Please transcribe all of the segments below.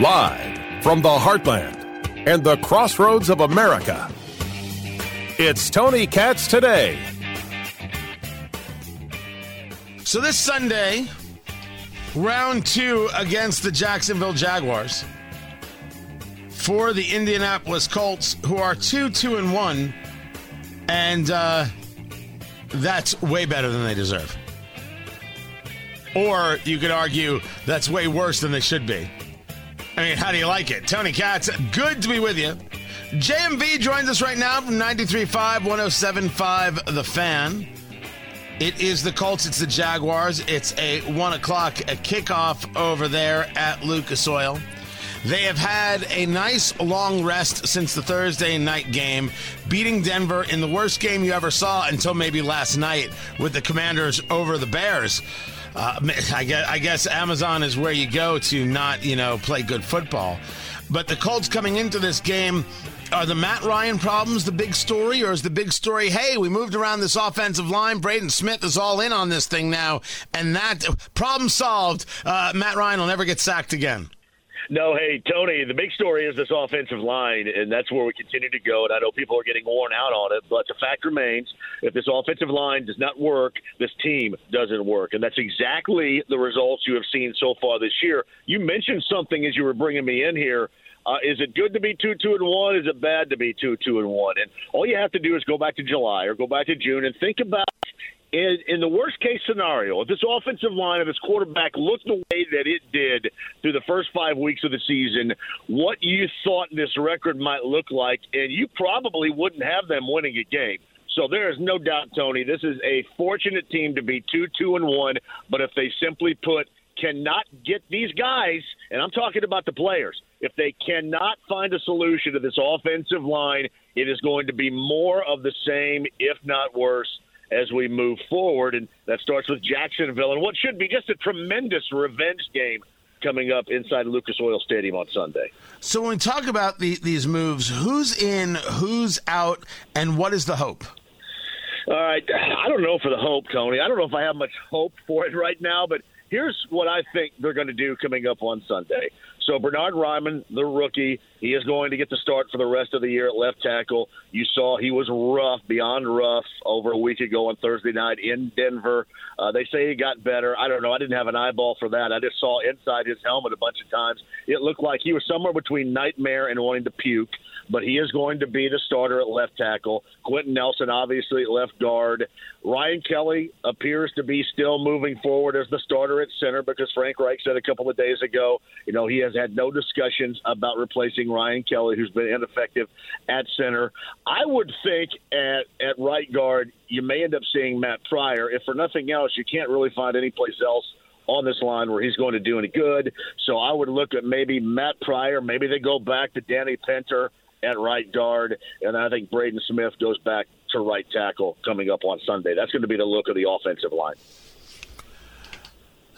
Live from the heartland and the crossroads of America, it's Tony Katz today. So this Sunday, round two against the Jacksonville Jaguars for the Indianapolis Colts, who are two, two, and one, and uh, that's way better than they deserve. Or you could argue that's way worse than they should be. I mean, how do you like it? Tony Katz, good to be with you. JMV joins us right now from 93.5, 107.5 The Fan. It is the Colts, it's the Jaguars. It's a 1 o'clock a kickoff over there at Lucas Oil. They have had a nice long rest since the Thursday night game, beating Denver in the worst game you ever saw until maybe last night with the Commanders over the Bears. Uh, I, guess, I guess Amazon is where you go to not, you know, play good football. But the Colts coming into this game, are the Matt Ryan problems the big story, or is the big story, hey, we moved around this offensive line, Braden Smith is all in on this thing now, and that problem solved, uh, Matt Ryan will never get sacked again? No, hey, Tony, the big story is this offensive line, and that's where we continue to go. And I know people are getting worn out on it, but the fact remains if this offensive line does not work, this team doesn't work. And that's exactly the results you have seen so far this year. You mentioned something as you were bringing me in here. Uh, is it good to be two two and one? Is it bad to be two two and one? And all you have to do is go back to July or go back to June and think about in, in the worst case scenario, if this offensive line, if this quarterback looked the way that it did through the first five weeks of the season, what you thought this record might look like, and you probably wouldn't have them winning a game. So there is no doubt, Tony, this is a fortunate team to be two, two, and one. But if they simply put cannot get these guys, and I'm talking about the players, if they cannot find a solution to this offensive line, it is going to be more of the same, if not worse as we move forward. And that starts with Jacksonville and what should be just a tremendous revenge game coming up inside Lucas Oil Stadium on Sunday. So when we talk about the, these moves, who's in, who's out, and what is the hope? All right, I don't know for the hope, Tony. I don't know if I have much hope for it right now, but here's what I think they're going to do coming up on Sunday. So Bernard Raimann, the rookie, he is going to get the start for the rest of the year at left tackle. You saw he was rough, beyond rough, over a week ago on Thursday night in Denver. Uh, they say he got better. I don't know. I didn't have an eyeball for that. I just saw inside his helmet a bunch of times. It looked like he was somewhere between nightmare and wanting to puke but he is going to be the starter at left tackle. Quenton Nelson, obviously, at left guard. Ryan Kelly appears to be still moving forward as the starter at center because Frank Reich said a couple of days ago, you know, he has had no discussions about replacing Ryan Kelly, who's been ineffective at center. I would think at, at right guard, you may end up seeing Matt Pryor. If for nothing else, you can't really find any place else on this line where he's going to do any good. So I would look at maybe Matt Pryor. Maybe they go back to Danny Pinter at right guard, and I think Braden Smith goes back to right tackle coming up on Sunday. That's going to be the look of the offensive line.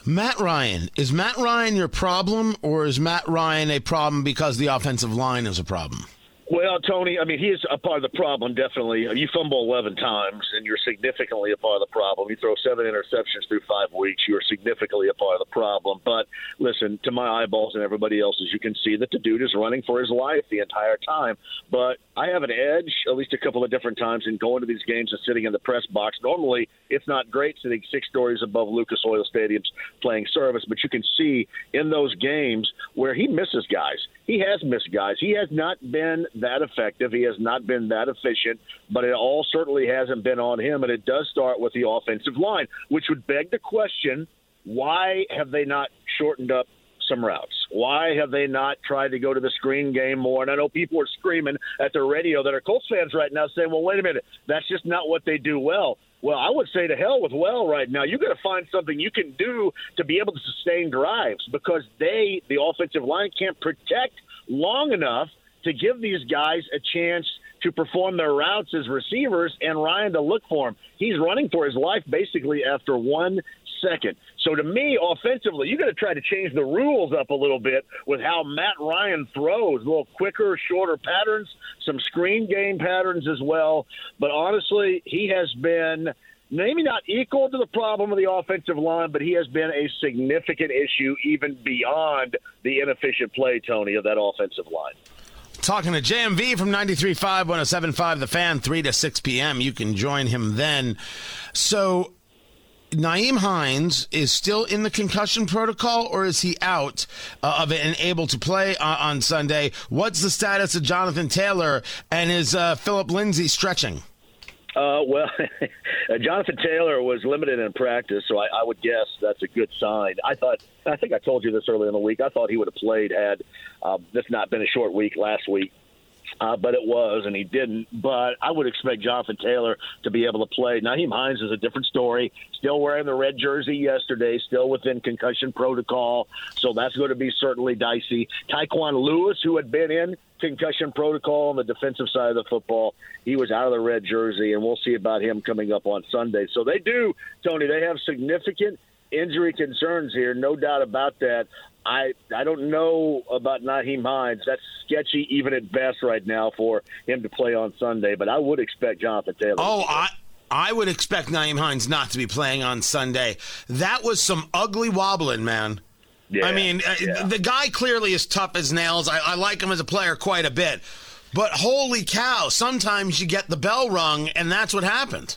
Matt Ryan. Is Matt Ryan your problem, or is Matt Ryan a problem because the offensive line is a problem? Well, Tony, I mean, he is a part of the problem, definitely. You fumble 11 times, and you're significantly a part of the problem. You throw seven interceptions through five weeks, you're significantly a part of the problem. But listen, to my eyeballs and everybody else's, you can see that the dude is running for his life the entire time. But I have an edge, at least a couple of different times, in going to these games and sitting in the press box. Normally, it's not great sitting six stories above Lucas Oil Stadiums playing service, but you can see in those games where he misses guys. He has missed guys. He has not been that effective. He has not been that efficient, but it all certainly hasn't been on him. And it does start with the offensive line, which would beg the question why have they not shortened up some routes? Why have they not tried to go to the screen game more? And I know people are screaming at the radio that are Colts fans right now saying, well, wait a minute, that's just not what they do well. Well, I would say to hell with well right now. You got to find something you can do to be able to sustain drives because they, the offensive line, can't protect long enough to give these guys a chance to perform their routes as receivers and Ryan to look for him. He's running for his life basically after one second. So to me, offensively, you got to try to change the rules up a little bit with how Matt Ryan throws, a little quicker, shorter patterns, some screen game patterns as well. But honestly, he has been maybe not equal to the problem of the offensive line, but he has been a significant issue even beyond the inefficient play, Tony, of that offensive line. Talking to JMV from 93.5, 107.5, The Fan, 3 to 6 p.m. You can join him then. So, Nyheim Hines is still in the concussion protocol, or is he out uh, of it and able to play uh, on Sunday? What's the status of Jonathan Taylor and is uh, Phillip Lindsay stretching? Uh, well, Jonathan Taylor was limited in practice, so I, I would guess that's a good sign. I thought, I think I told you this earlier in the week. I thought he would have played had uh, this not been a short week last week uh, but it was, and he didn't. But I would expect Jonathan Taylor to be able to play. Nyheim Hines is a different story. Still wearing the red jersey yesterday, still within concussion protocol, so that's going to be certainly dicey. Tyquan Lewis, who had been in concussion protocol on the defensive side of the football, he was out of the red jersey, and we'll see about him coming up on Sunday. So they do, Tony. They have significant injury concerns here, no doubt about that. I I don't know about Nyheim Hines. That's sketchy even at best right now for him to play on Sunday. But I would expect Jonathan Taylor. Oh, I. I would expect Nyheim Hines not to be playing on Sunday. That was some ugly wobbling, man. Yeah, I mean, uh, yeah. the guy clearly is tough as nails. I, I like him as a player quite a bit. But holy cow, sometimes you get the bell rung, and that's what happened.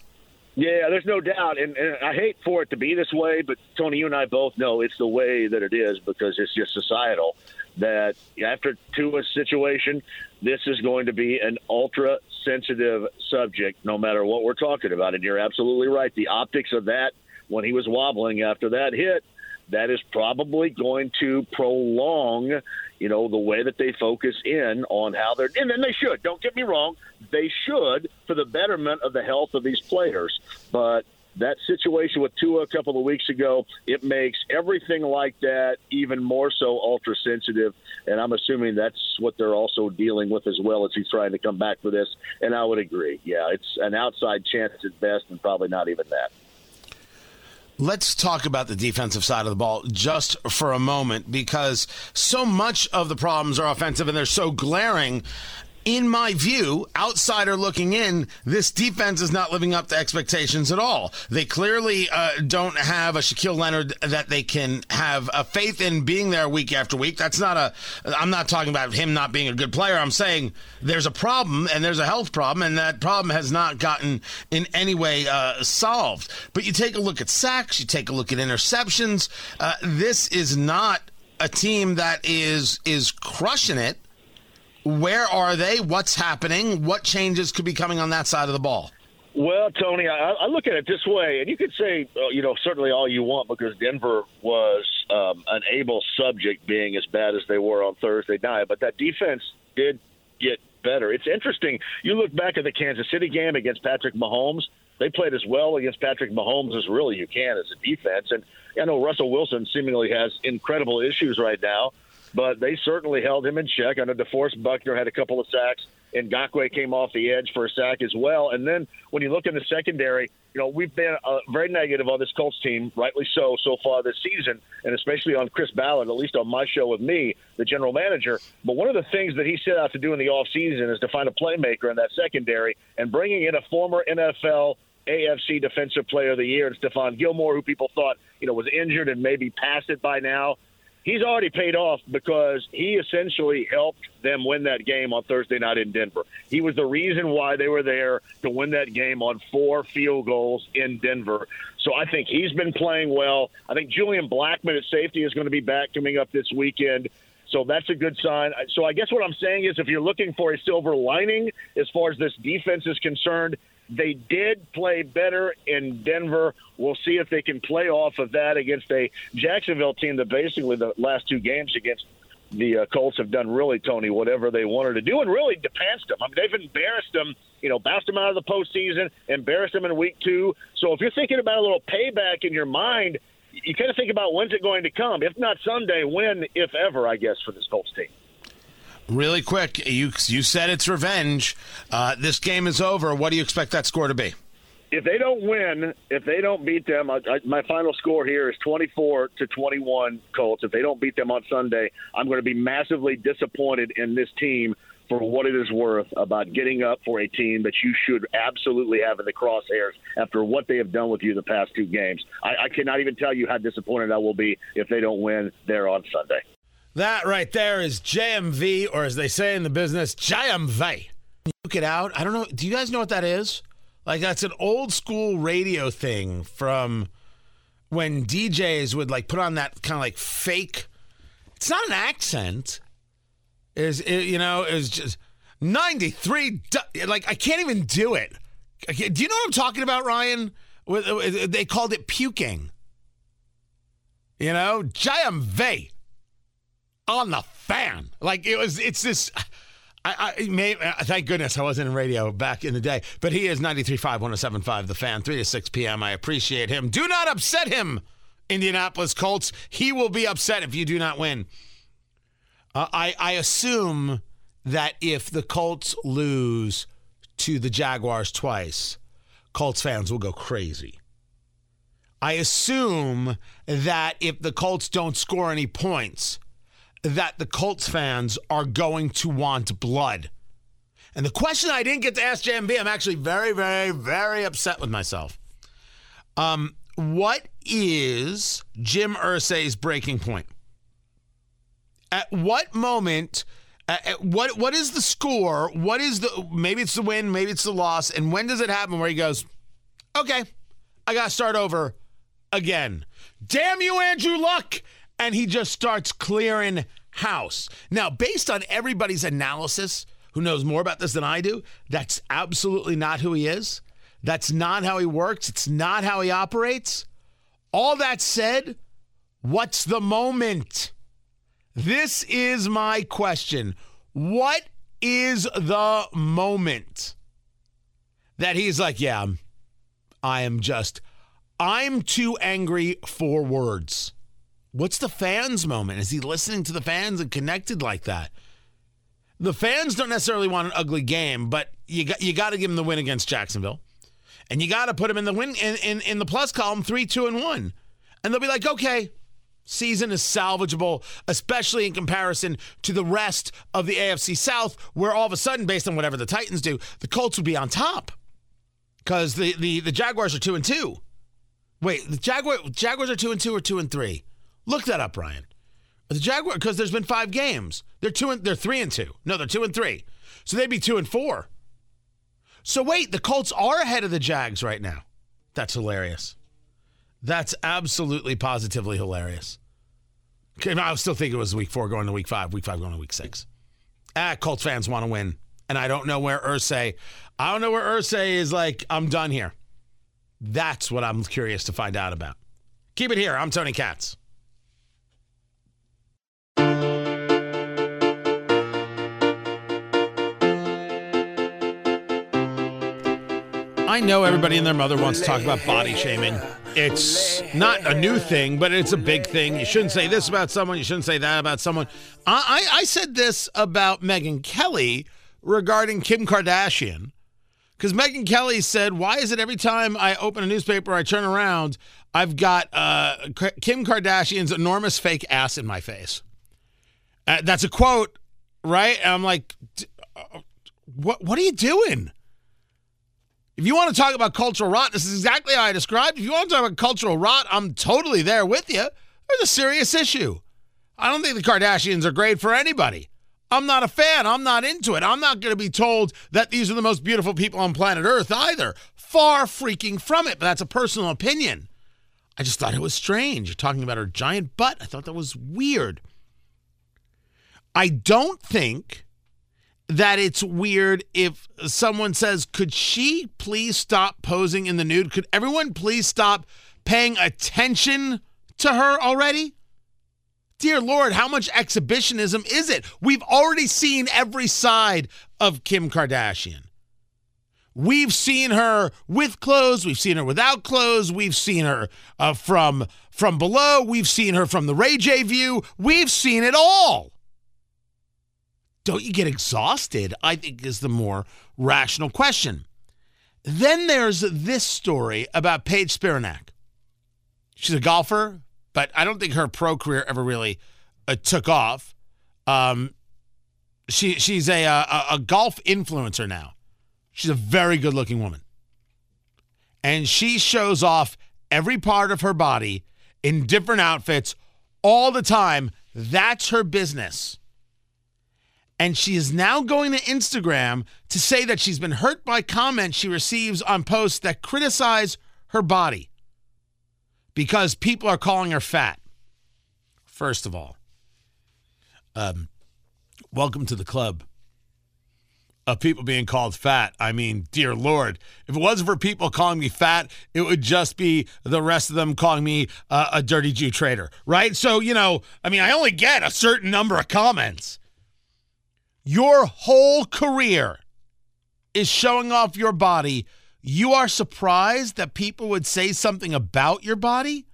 Yeah, there's no doubt, and, and, I hate for it to be this way, but Tony, you and I both know it's the way that it is because it's just societal. That after Tua's situation, this is going to be an ultra sensitive subject, no matter what we're talking about. And you're absolutely right. The optics of that when he was wobbling after that hit that is probably going to prolong, you know, the way that they focus in on how they're, and then they should. Don't get me wrong, they should for the betterment of the health of these players. But that situation with Tua a couple of weeks ago, it makes everything like that even more so ultra sensitive. And I'm assuming that's what they're also dealing with as well as he's trying to come back for this. And I would agree. Yeah, it's an outside chance at best, and probably not even that. Let's talk about the defensive side of the ball just for a moment because so much of the problems are offensive and they're so glaring in my view, outsider looking in, this defense is not living up to expectations at all. They clearly uh, don't have a Shaquille Leonard that they can have a faith in being there week after week. That's not a. I'm not talking about him not being a good player. I'm saying there's a problem and there's a health problem, and that problem has not gotten in any way uh, solved. But you take a look at sacks, you take a look at interceptions. Uh, this is not a team that is is crushing it where are they? What's happening? What changes could be coming on that side of the ball? Well, Tony, I, I look at it this way, and you could say, uh, you know, certainly all you want because Denver was um, an able subject being as bad as they were on Thursday night, but that defense did get better. It's interesting. You look back at the Kansas City game against Patrick Mahomes. They played as well against Patrick Mahomes as really you can as a defense. And I know Russell Wilson seemingly has incredible issues right now but they certainly held him in check. I know DeForest Buckner had a couple of sacks, and Ngakoue came off the edge for a sack as well. And then when you look in the secondary, you know, we've been uh, very negative on this Colts team, rightly so, so far this season, and especially on Chris Ballard, at least on my show with me, the general manager. But one of the things that he set out to do in the offseason is to find a playmaker in that secondary and bringing in a former NFL AFC Defensive Player of the Year and Stephon Gilmore, who people thought, you know, was injured and maybe past it by now he's already paid off because he essentially helped them win that game on Thursday night in Denver. He was the reason why they were there to win that game on four field goals in Denver. So I think he's been playing well. I think Julian Blackmon at safety is going to be back coming up this weekend. So that's a good sign. So I guess what I'm saying is if you're looking for a silver lining as far as this defense is concerned, they did play better in Denver. We'll see if they can play off of that against a Jacksonville team that basically the last two games against the uh, Colts have done really, Tony, whatever they wanted to do and really depanced them. I mean, they've embarrassed them, you know, bounced them out of the postseason, embarrassed them in week two. So if you're thinking about a little payback in your mind, you kind of think about when's it going to come? If not Sunday, when, if ever, I guess, for this Colts team. Really quick, you you said it's revenge. Uh, this game is over. What do you expect that score to be? If they don't win, if they don't beat them, I, I, my final score here is 24 to 21 Colts. If they don't beat them on Sunday, I'm going to be massively disappointed in this team for what it is worth about getting up for a team that you should absolutely have in the crosshairs after what they have done with you the past two games. I, I cannot even tell you how disappointed I will be if they don't win there on Sunday. That right there is JMV, or as they say in the business, JMV. Look it out. I don't know. Do you guys know what that is? Like, that's an old school radio thing from when DJs would like put on that kind of like fake. It's not an accent. Is it, you know? Is just ninety three. Like I can't even do it. Do you know what I'm talking about, Ryan? They called it puking. You know, JMV on the fan. Like it was. It's this. I, I may, thank goodness I wasn't in radio back in the day. But he is 93.5, 107.5, the fan, 3 to 6 p.m. I appreciate him. Do not upset him, Indianapolis Colts. He will be upset if you do not win. Uh, I, I assume that if the Colts lose to the Jaguars twice, Colts fans will go crazy. I assume that if the Colts don't score any points, that the Colts fans are going to want blood. And the question I didn't get to ask JMV, I'm actually very, very, very upset with myself. Um, what is Jim Irsay's breaking point? At what moment? At what what is the score? What is the maybe it's the win, maybe it's the loss, and when does it happen where he goes, okay, I gotta start over again. Damn you, Andrew Luck! And he just starts clearing house. Now, based on everybody's analysis, who knows more about this than I do, that's absolutely not who he is. That's not how he works. It's not how he operates. All that said, what's the moment? This is my question. What is the moment that he's like, yeah, I am just, I'm too angry for words. What's the fans' moment? Is he listening to the fans and connected like that? The fans don't necessarily want an ugly game, but you got you got to give them the win against Jacksonville, and you got to put them in the win in, in in the plus column three two and one, and they'll be like, okay, season is salvageable, especially in comparison to the rest of the AFC South, where all of a sudden, based on whatever the Titans do, the Colts would be on top because the the the Jaguars are two and two. Wait, the Jaguar Jaguars are two and two or two and three. Look that up, Ryan. The Jaguar because there's been five games. They're two and they're three and two. No, they're two and three. So they'd be two and four. So wait, the Colts are ahead of the Jags right now. That's hilarious. That's absolutely positively hilarious. Okay, I still think it was week four going to week five, week five going to week six. Ah, Colts fans want to win. And I don't know where Irsay, I don't know where Irsay is like, I'm done here. That's what I'm curious to find out about. Keep it here. I'm Tony Katz. I know everybody and their mother wants to talk about body shaming. It's not a new thing, but it's a big thing. You shouldn't say this about someone. You shouldn't say that about someone. I, I, I said this about Megyn Kelly regarding Kim Kardashian. Because Megyn Kelly said, Why is it every time I open a newspaper, I turn around, I've got uh, Kim Kardashian's enormous fake ass in my face? Uh, that's a quote, right? And I'm like, uh, what, what are you doing? If you want to talk about cultural rot, this is exactly how I described. If you want to talk about cultural rot, I'm totally there with you. There's a serious issue. I don't think the Kardashians are great for anybody. I'm not a fan. I'm not into it. I'm not going to be told that these are the most beautiful people on planet Earth either. Far freaking from it, but that's a personal opinion. I just thought it was strange. You're talking about her giant butt. I thought that was weird. I don't think that it's weird if someone says, Could she please stop posing in the nude? Could everyone please stop paying attention to her already? Dear Lord, how much exhibitionism is it? We've already seen every side of Kim Kardashian. We've seen her with clothes. We've seen her without clothes. We've seen her uh, from from below. We've seen her from the Ray J view. We've seen it all don't you get exhausted? I think is the more rational question. Then there's this story about Paige Spiranac. She's a golfer, but I don't think her pro career ever really uh, took off. Um, she she's a, a a golf influencer now. She's a very good looking woman, and she shows off every part of her body in different outfits all the time. That's her business. And she is now going to Instagram to say that she's been hurt by comments she receives on posts that criticize her body because people are calling her fat. First of all, um, welcome to the club of people being called fat. I mean, dear Lord, if it wasn't for people calling me fat, it would just be the rest of them calling me uh, a dirty Jew trader, right? So, you know, I mean, I only get a certain number of comments. Your whole career is showing off your body. You are surprised that people would say something about your body?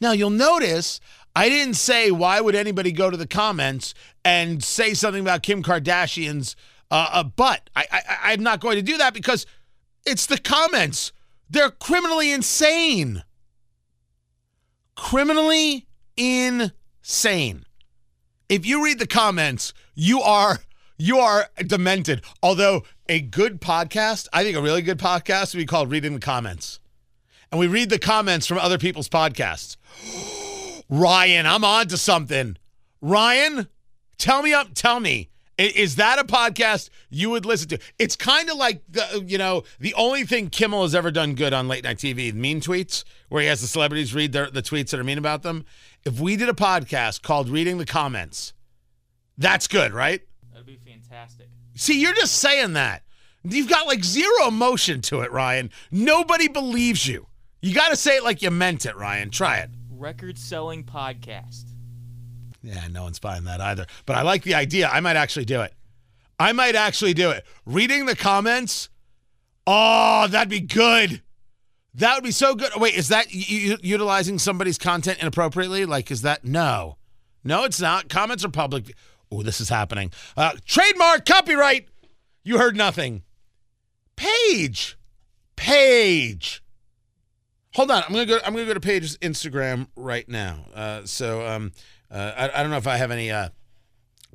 Now, you'll notice I didn't say why would anybody go to the comments and say something about Kim Kardashian's uh, uh, butt. I, I, I'm not going to do that because it's the comments. They're criminally insane. Criminally insane. If you read the comments, you are you are demented. Although a good podcast, I think a really good podcast would be called Reading the Comments. And we read the comments from other people's podcasts. Ryan, I'm on to something. Ryan, tell me up, tell me. Is that a podcast you would listen to? It's kind of like the you know the only thing Kimmel has ever done good on late night TV, mean tweets, where he has the celebrities read their, the tweets that are mean about them. If we did a podcast called Reading the Comments, that's good, right? That'd be fantastic. See, you're just saying that. You've got like zero emotion to it, Ryan. Nobody believes you. You got to say it like you meant it, Ryan. Try it. Record selling podcast. Yeah, no one's buying that either. But I like the idea. I might actually do it. I might actually do it. Reading the comments. Oh, that'd be good. That would be so good. Wait, is that u- utilizing somebody's content inappropriately? Like, is that no? No, it's not. Comments are public. Oh, this is happening. Uh, trademark, copyright. You heard nothing. Paige, Paige. Hold on. I'm gonna go. I'm gonna go to Paige's Instagram right now. Uh, so, um, uh, I, I don't know if I have any uh,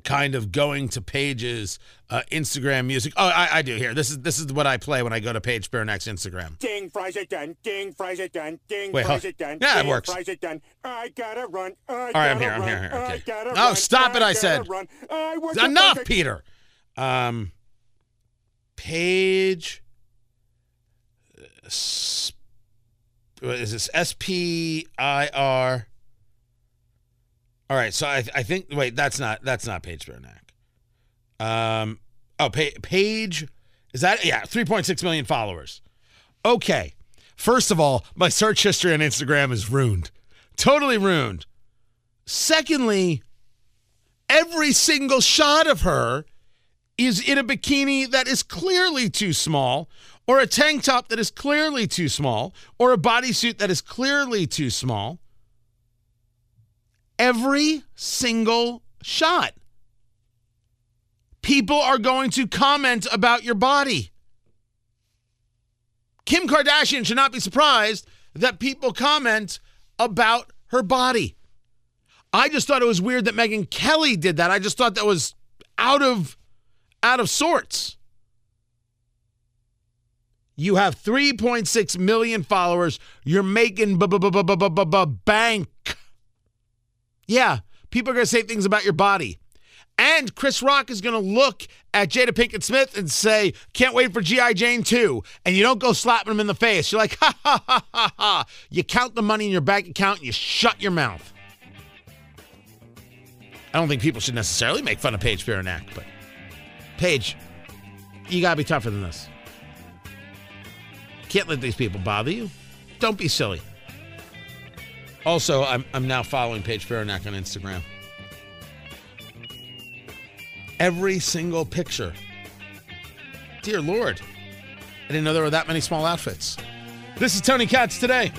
kind of going to Paige's uh, Instagram music. Oh, I, I do here. This is this is what I play when I go to Paige Baronak's Instagram. Ding, fries it done. Ding, fries it done. Ding, Wait, fries it done. Yeah, it works. Fries it done. I gotta run. I All right, I'm here, I'm here, here, I okay. No, run, stop it, I gotta said. Run. I Enough, perfect- Peter. Um, Paige. uh, is this? S P I R. All right, so I, I think wait, that's not that's not Paige Beranek. Um, oh, pa- Paige is that yeah, three point six million followers. Okay, first of all, my search history on Instagram is ruined, totally ruined. Secondly, every single shot of her is in a bikini that is clearly too small, or a tank top that is clearly too small, or a bodysuit that is clearly too small every single shot. People are going to comment about your body. Kim Kardashian should not be surprised that people comment about her body. I just thought it was weird that Megyn Kelly did that. I just thought that was out of out of sorts. You have 3.6 million followers. You're making b- b- b- b- b- b- bank. Yeah, people are going to say things about your body. And Chris Rock is going to look at Jada Pinkett Smith and say, Can't wait for G.I. Jane 2. And you don't go slapping him in the face. You're like, Ha ha ha ha ha. You count the money in your bank account and you shut your mouth. I don't think people should necessarily make fun of Paige Beranek, but Paige, you got to be tougher than this. Can't let these people bother you. Don't be silly. Also, I'm, I'm now following Paige Beranek on Instagram. Every single picture. Dear Lord. I didn't know there were that many small outfits. This is Tony Katz today.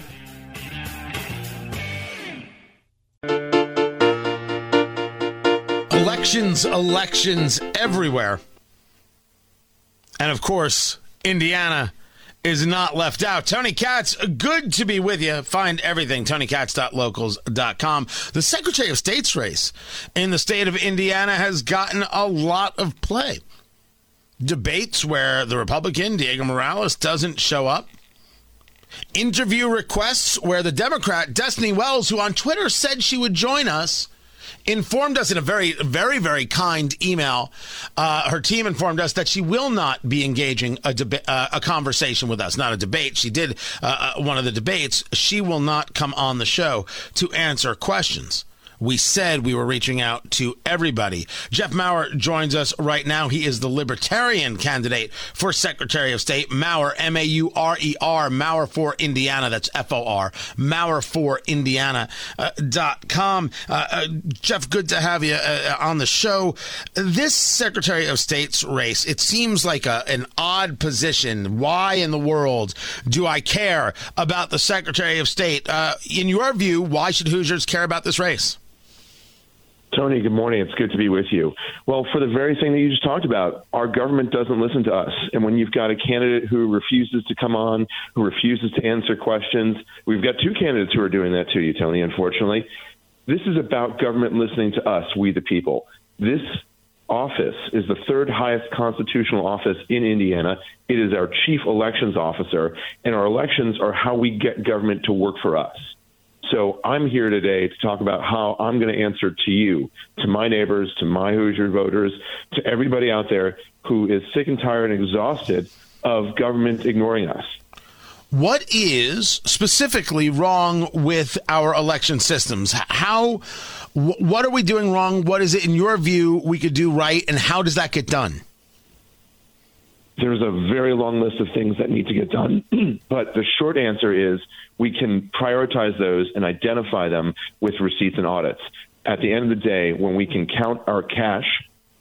Elections, elections everywhere. And of course, Indiana is not left out. Tony Katz, good to be with you. Find everything, tonykatz.locals.com. The Secretary of State's race in the state of Indiana has gotten a lot of play. Debates where the Republican, Diego Morales, doesn't show up. Interview requests where the Democrat, Destiny Wells, who on Twitter said she would join us, informed us in a very, very, very kind email. Uh, her team informed us that she will not be engaging a deba- uh, a conversation with us, not a debate. She did uh, uh one of the debates. She will not come on the show to answer questions we said we were reaching out to everybody. Jeff Maurer joins us right now. He is the Libertarian candidate for Secretary of State. Maurer, M A U R E R, Maurer for Indiana. That's F O R, Maurer for Indiana uh, dot com. Uh, uh, Jeff, good to have you uh, on the show. This Secretary of State's race, it seems like a, an odd position. Why in the world do I care about the Secretary of State? Uh, in your view, why should Hoosiers care about this race? Tony, good morning. It's good to be with you. Well, for the very thing that you just talked about, our government doesn't listen to us. And when you've got a candidate who refuses to come on, who refuses to answer questions, we've got two candidates who are doing that to you, Tony, unfortunately. This is about government listening to us, we the people. This office is the third highest constitutional office in Indiana. It is our chief elections officer, and our elections are how we get government to work for us. So I'm here today to talk about how I'm going to answer to you, to my neighbors, to my Hoosier voters, to everybody out there who is sick and tired and exhausted of government ignoring us. What is specifically wrong with our election systems? How, what are we doing wrong? What is it, in your view, we could do right? And how does that get done? There's a very long list of things that need to get done. but the short answer is we can prioritize those and identify them with receipts and audits. At the end of the day, when we can count our cash,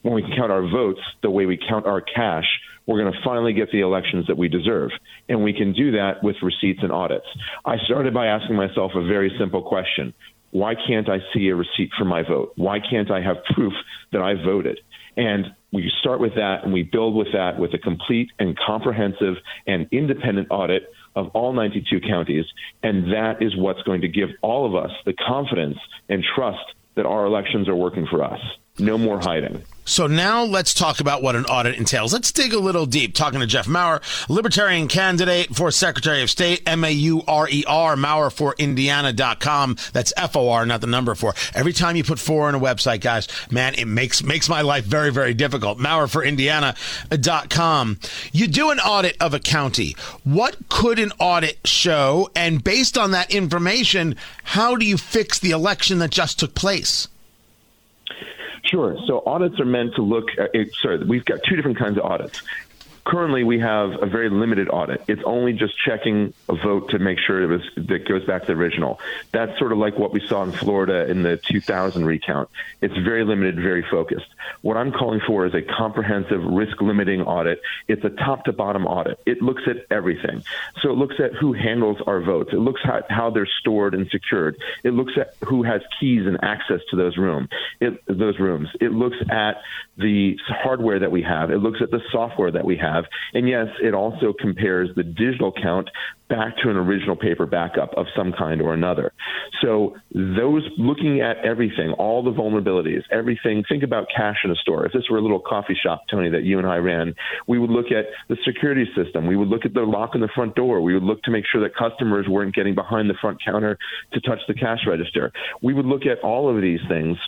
when we can count our votes the way we count our cash, we're going to finally get the elections that we deserve. And we can do that with receipts and audits. I started by asking myself a very simple question Why can't I see a receipt for my vote? Why can't I have proof that I voted? And we start with that and we build with that with a complete and comprehensive and independent audit of all 92 counties. And that is what's going to give all of us the confidence and trust that our elections are working for us. No more hiding. So now let's talk about what an audit entails. Let's dig a little deep. Talking to Jeff Maurer, Libertarian candidate for Secretary of State, M A U R E R, Maurer for Indiana.com. That's F O R, not the number four. Every time you put four on a website, guys, man, it makes makes my life very, very difficult. Maurer for Indiana.com. You do an audit of a county. What could an audit show? And based on that information, how do you fix the election that just took place? Sure. So audits are meant to look at, sorry, we've got two different kinds of audits currently we have a very limited audit. It's only just checking a vote to make sure it was that goes back to the original. That's sort of like what we saw in Florida in the 2000 recount. It's very limited, very focused. What I'm calling for is a comprehensive risk limiting audit. It's a top to bottom audit. It looks at everything. So it looks at who handles our votes. It looks at how they're stored and secured. It looks at who has keys and access to those room. It, those rooms. It looks at the hardware that we have. It looks at the software that we have have. And yes, it also compares the digital count back to an original paper backup of some kind or another. So those looking at everything, all the vulnerabilities, everything, think about cash in a store. If this were a little coffee shop, Tony, that you and I ran, we would look at the security system. We would look at the lock on the front door. We would look to make sure that customers weren't getting behind the front counter to touch the cash register. We would look at all of these things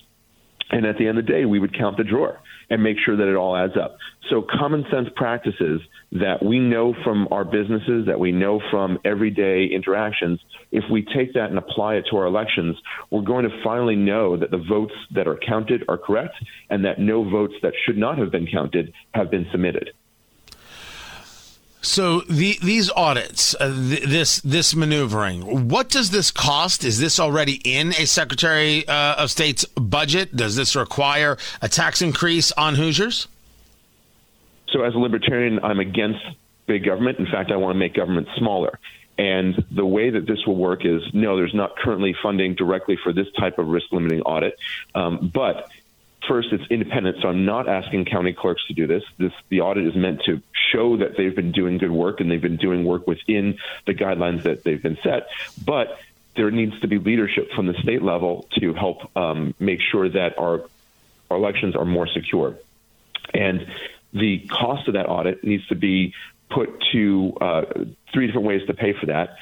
and at the end of the day, we would count the drawer and make sure that it all adds up. So, common sense practices that we know from our businesses, that we know from everyday interactions, if we take that and apply it to our elections, we're going to finally know that the votes that are counted are correct and that no votes that should not have been counted have been submitted. So the, these audits, uh, th- this this maneuvering, what does this cost? Is this already in a Secretary uh, of State's budget? Does this require a tax increase on Hoosiers? So, as a libertarian, I'm against big government. In fact, I want to make government smaller. And the way that this will work is no, there's not currently funding directly for this type of risk limiting audit, um, but First, it's independent, so I'm not asking county clerks to do this. This the audit is meant to show that they've been doing good work and they've been doing work within the guidelines that they've been set. But there needs to be leadership from the state level to help um, make sure that our, our elections are more secure. And the cost of that audit needs to be put to uh, three different ways to pay for that.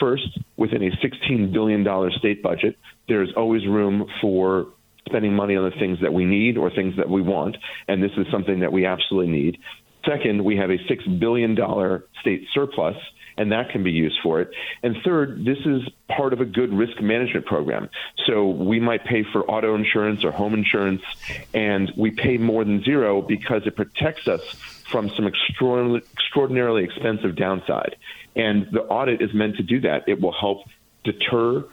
First, within a $16 billion state budget, there's always room for spending money on the things that we need or things that we want, and this is something that we absolutely need. Second, we have a $6 billion state surplus, and that can be used for it. And third, this is part of a good risk management program. So we might pay for auto insurance or home insurance, and we pay more than zero because it protects us from some extraordinarily expensive downside. And the audit is meant to do that. It will help deter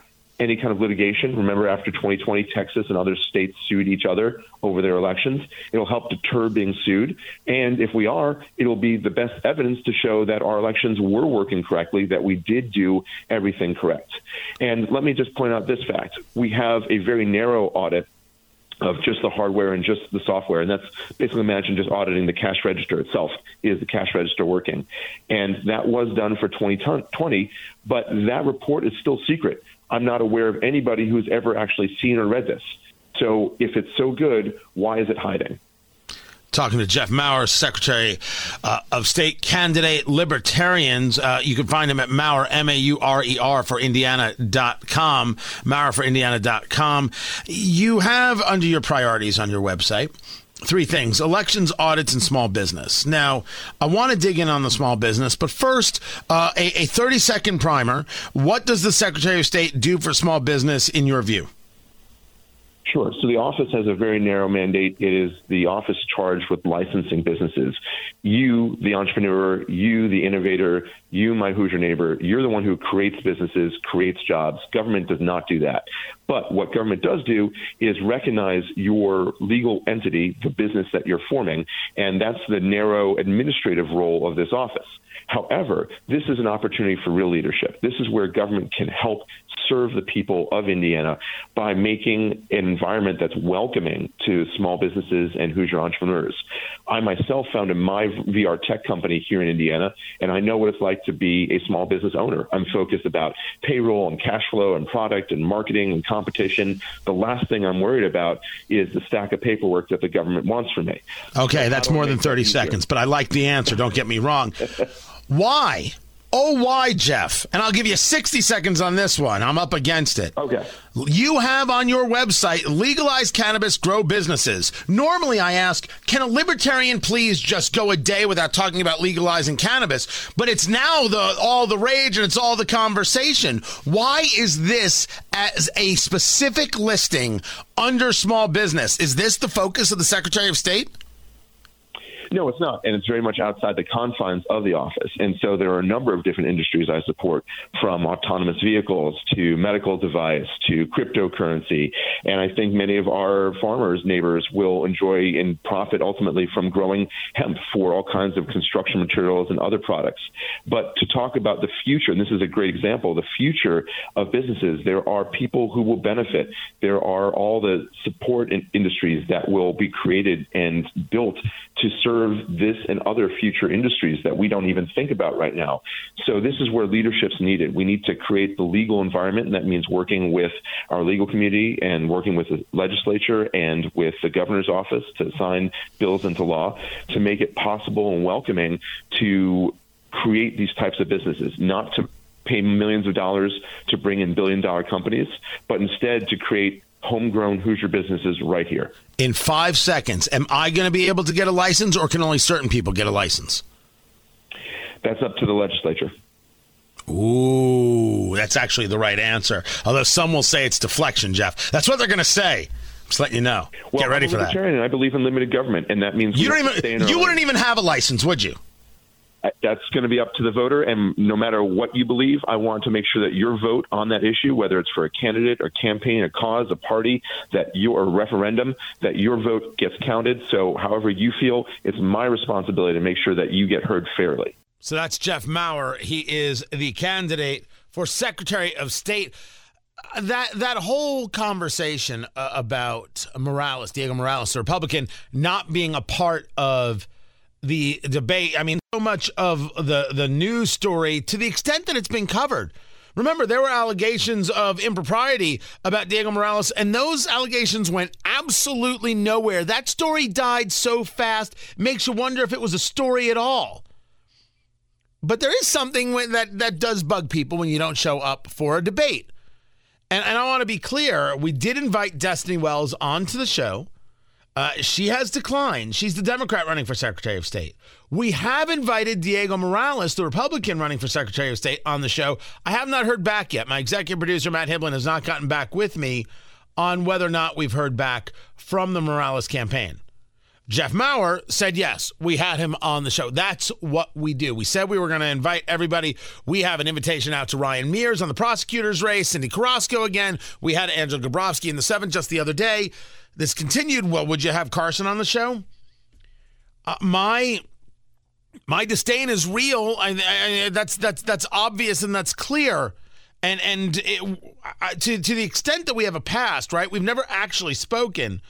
any kind of litigation. Remember, after 2020, Texas and other states sued each other over their elections. It'll help deter being sued. And if we are, it'll be the best evidence to show that our elections were working correctly, that we did do everything correct. And let me just point out this fact we have a very narrow audit of just the hardware and just the software. And that's basically imagine just auditing the cash register itself. Is the cash register working? And that was done for 2020, but that report is still secret. I'm not aware of anybody who's ever actually seen or read this. So if it's so good, why is it hiding? Talking to Jeff Maurer, Secretary uh, of State candidate Libertarians. Uh, you can find him at Maurer, M A U R E R, for Indiana.com, Maurer for Indiana.com. You have under your priorities on your website three things elections, audits, and small business. Now, I want to dig in on the small business, but first, uh, a, a 30 second primer. What does the Secretary of State do for small business in your view? Sure. So the office has a very narrow mandate. It is the office charged with licensing businesses. You, the entrepreneur, you, the innovator, you, my Hoosier neighbor, you're the one who creates businesses, creates jobs. Government does not do that. But what government does do is recognize your legal entity, the business that you're forming, and that's the narrow administrative role of this office. However, this is an opportunity for real leadership. This is where government can help serve the people of Indiana by making an environment that's welcoming to small businesses and Hoosier entrepreneurs. I myself founded my VR tech company here in Indiana, and I know what it's like to be a small business owner. I'm focused about payroll and cash flow and product and marketing and competition. The last thing I'm worried about is the stack of paperwork that the government wants from me. Okay, that's more than 30 seconds, but I like the answer. Don't get me wrong. Why? Oh, why, Jeff? And I'll give you 60 seconds on this one. I'm up against it. Okay. You have on your website legalized cannabis grow businesses. Normally, I ask, can a libertarian please just go a day without talking about legalizing cannabis? But it's now the all the rage and it's all the conversation. Why is this as a specific listing under small business? Is this the focus of the Secretary of State? No, it's not. And it's very much outside the confines of the office. And so there are a number of different industries I support, from autonomous vehicles to medical device to cryptocurrency. And I think many of our farmers, neighbors, will enjoy and profit ultimately from growing hemp for all kinds of construction materials and other products. But to talk about the future, and this is a great example, the future of businesses, there are people who will benefit. There are all the support in industries that will be created and built to serve this and other future industries that we don't even think about right now. So this is where leadership's needed. We need to create the legal environment, and that means working with our legal community and working with the legislature and with the governor's office to sign bills into law to make it possible and welcoming to create these types of businesses, not to pay millions of dollars to bring in billion dollar companies, but instead to create homegrown Hoosier businesses right here. In five seconds, am I going to be able to get a license or can only certain people get a license? That's up to the legislature. Ooh, that's actually the right answer. Although some will say it's deflection, Jeff. That's what they're going to say. Just letting you know. Well, Get ready I'm for that. I believe in limited government, and that means You don't even. You wouldn't even have a license, would you? That's going to be up to the voter. And no matter what you believe, I want to make sure that your vote on that issue, whether it's for a candidate, a campaign, a cause, a party, that your referendum, that your vote gets counted. So, however you feel, it's my responsibility to make sure that you get heard fairly. So that's Jeff Maurer. He is the candidate for Secretary of State. that that whole conversation uh, about Morales, Diego Morales, the Republican, not being a part of the debate. I mean, so much of the the news story, to the extent that it's been covered. Remember, there were allegations of impropriety about Diego Morales, and those allegations went absolutely nowhere. That story died so fast, makes you wonder if it was a story at all. But there is something that that does bug people when you don't show up for a debate. And, and I want to be clear we did invite Destiny Wells onto the show. Uh, she has declined. She's the Democrat running for Secretary of State. We have invited Diego Morales, the Republican running for Secretary of State, on the show. I have not heard back yet. My executive producer, Matt Hiblin, has not gotten back with me on whether or not we've heard back from the Morales campaign. Jeff Maurer said yes. We had him on the show. That's what we do. We said we were going to invite everybody. We have an invitation out to Ryan Mears on the prosecutor's race, Cyndi Carrasco again. We had Angela Grabovsky in the seventh just the other day. This continued. Well, would you have Carson on the show? Uh, my my disdain is real. I, I, that's that's that's obvious and that's clear. And and it, to to the extent that we have a past, right? We've never actually spoken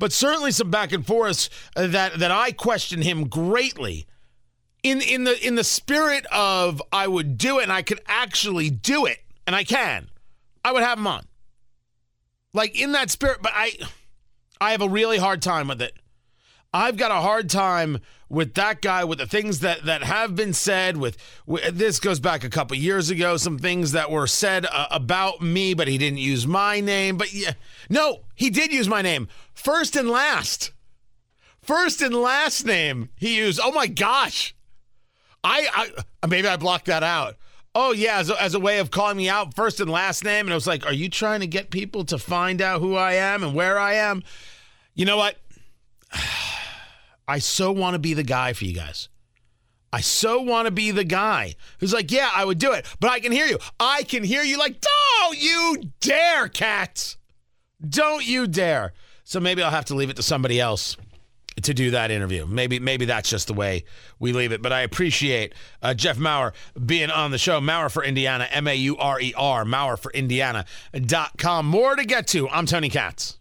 but certainly some back and forth uh, that that I question him greatly. In in the in the spirit of I would do it and I could actually do it and I can. I would have him on. Like in that spirit, but I I have a really hard time with it. I've got a hard time with that guy with the things that that have been said with, with this goes back a couple years ago some things that were said uh, about me but he didn't use my name but yeah no he did use my name. First and last. First and last name he used. Oh my gosh. I, I maybe I blocked that out. Oh yeah as a, as a way of calling me out first and last name and I was like are you trying to get people to find out who I am and where I am? You know what I so want to be the guy for you guys. I so want to be the guy who's like, yeah, I would do it, but I can hear you. I can hear you like, don't you dare, cats. Don't you dare. So maybe I'll have to leave it to somebody else to do that interview. Maybe maybe that's just the way we leave it. But I appreciate uh, Jeff Maurer being on the show. Maurer for Indiana, M A U R E R, Maurer for Indiana.com. More to get to. I'm Tony Katz.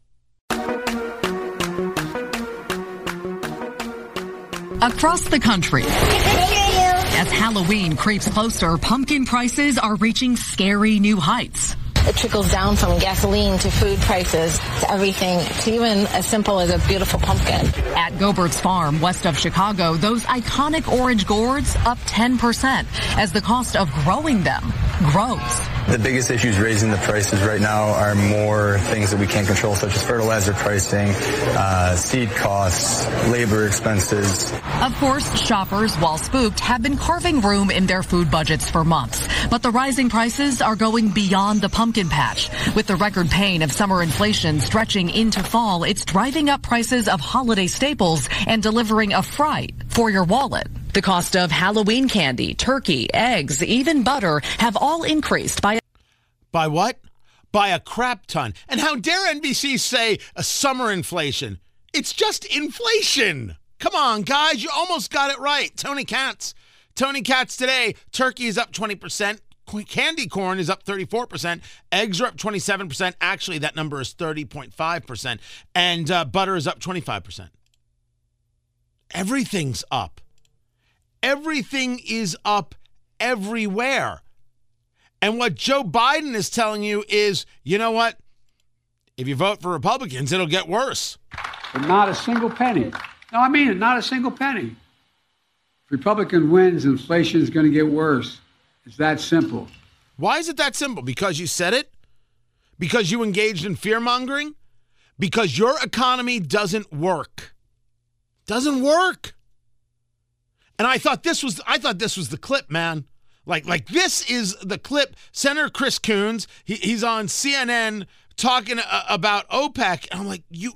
Across the country. As Halloween creeps closer, pumpkin prices are reaching scary new heights. It trickles down from gasoline to food prices to everything to even as simple as a beautiful pumpkin. At Goebbert's Farm, west of Chicago, those iconic orange gourds up 10% as the cost of growing them grows. The biggest issues raising the prices right now are more things that we can't control, such as fertilizer pricing, uh, seed costs, labor expenses. Of course, shoppers, while spooked, have been carving room in their food budgets for months. But the rising prices are going beyond the pumpkin patch. With the record pain of summer inflation stretching into fall, it's driving up prices of holiday staples and delivering a fright for your wallet. The cost of Halloween candy, turkey, eggs, even butter have all increased by by what? By a crap ton. And how dare NBC say a summer inflation? It's just inflation. Come on, guys, you almost got it right. Tony Katz. Tony Katz today. Turkey is up 20%. Candy corn is up 34%. Eggs are up 27%. Actually, that number is 30.5%. And uh, butter is up 25%. Everything's up. Everything is up everywhere. And what Joe Biden is telling you is, you know what? If you vote for Republicans, it'll get worse. But not a single penny. No, I mean it, not a single penny. If Republican wins, inflation is going to get worse. It's that simple. Why is it that simple? Because you said it? Because you engaged in fear mongering? Because your economy doesn't work. Doesn't work. And I thought this was I thought this was the clip, man. Like like this is the clip. Senator Chris Coons, he, he's on CNN talking uh, about OPEC. And I'm like, you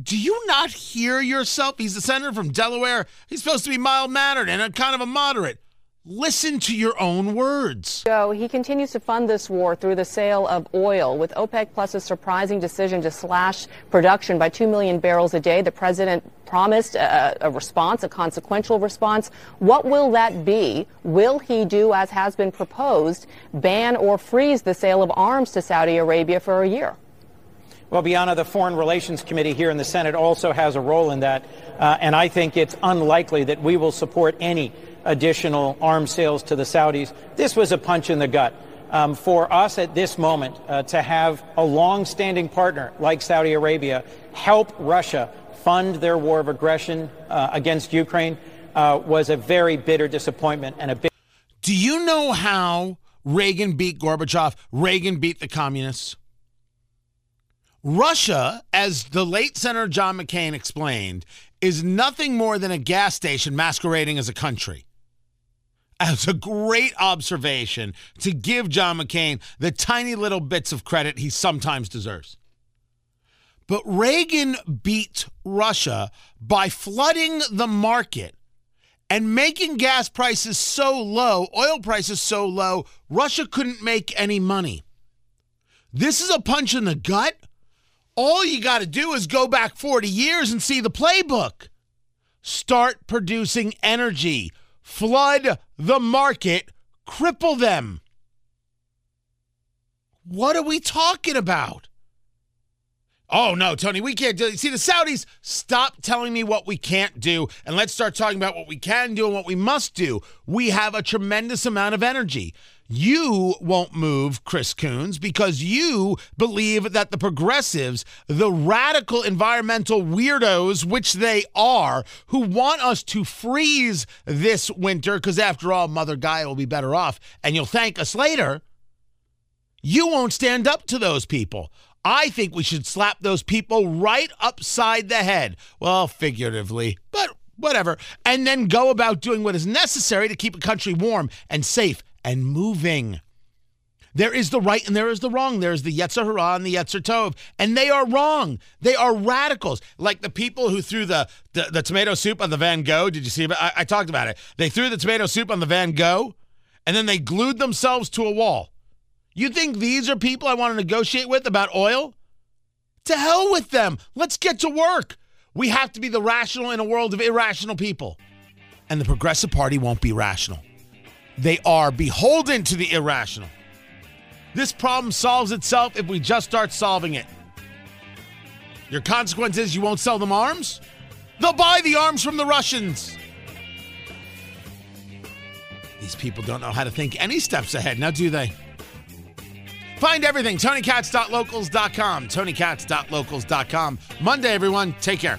do you not hear yourself? He's the senator from Delaware. He's supposed to be mild mannered and a kind of a moderate. Listen to your own words. So he continues to fund this war through the sale of oil. With OPEC Plus's surprising decision to slash production by 2 million barrels a day, the president promised a, a, response, a consequential response. What will that be? Will he do, as has been proposed, ban or freeze the sale of arms to Saudi Arabia for a year? Well, Bianna, the Foreign Relations Committee here in the Senate also has a role in that, uh, and I think it's unlikely that we will support any additional arms sales to the Saudis. This was a punch in the gut. Um, for us at this moment uh, to have a long-standing partner like Saudi Arabia help Russia fund their war of aggression uh, against Ukraine uh, was a very bitter disappointment and a big. Do you know how Reagan beat Gorbachev? Reagan beat the communists. Russia, as the late Senator John McCain explained, is nothing more than a gas station masquerading as a country. That's a great observation to give John McCain the tiny little bits of credit he sometimes deserves. But Reagan beat Russia by flooding the market and making gas prices so low, oil prices so low, Russia couldn't make any money. This is a punch in the gut. All you got to do is go back 40 years and see the playbook. Start producing energy flood the market, cripple them. What are we talking about? Oh, no, Tony, we can't do it. See, the Saudis, stop telling me what we can't do and let's start talking about what we can do and what we must do. We have a tremendous amount of energy. You won't move, Chris Coons, because you believe that the progressives, the radical environmental weirdos, which they are, who want us to freeze this winter, because after all, Mother Gaia will be better off, and you'll thank us later, you won't stand up to those people. I think we should slap those people right upside the head. Well, figuratively, but whatever. And then go about doing what is necessary to keep a country warm and safe and moving. There is the right and there is the wrong. There is the Yetzer Hara and the Yetzer Tov, and they are wrong. They are radicals, like the people who threw the, the, the tomato soup on the Van Gogh. Did you see? I, I talked about it. They threw the tomato soup on the Van Gogh, and then they glued themselves to a wall. You think these are people I want to negotiate with about oil? To hell with them. Let's get to work. We have to be the rational in a world of irrational people. And the Progressive Party won't be rational. They are beholden to the irrational. This problem solves itself if we just start solving it. Your consequence is you won't sell them arms? They'll buy the arms from the Russians. These people don't know how to think any steps ahead, now do they? Find everything, TonyKatz.locals.com, TonyKatz.locals.com. Monday, everyone. Take care.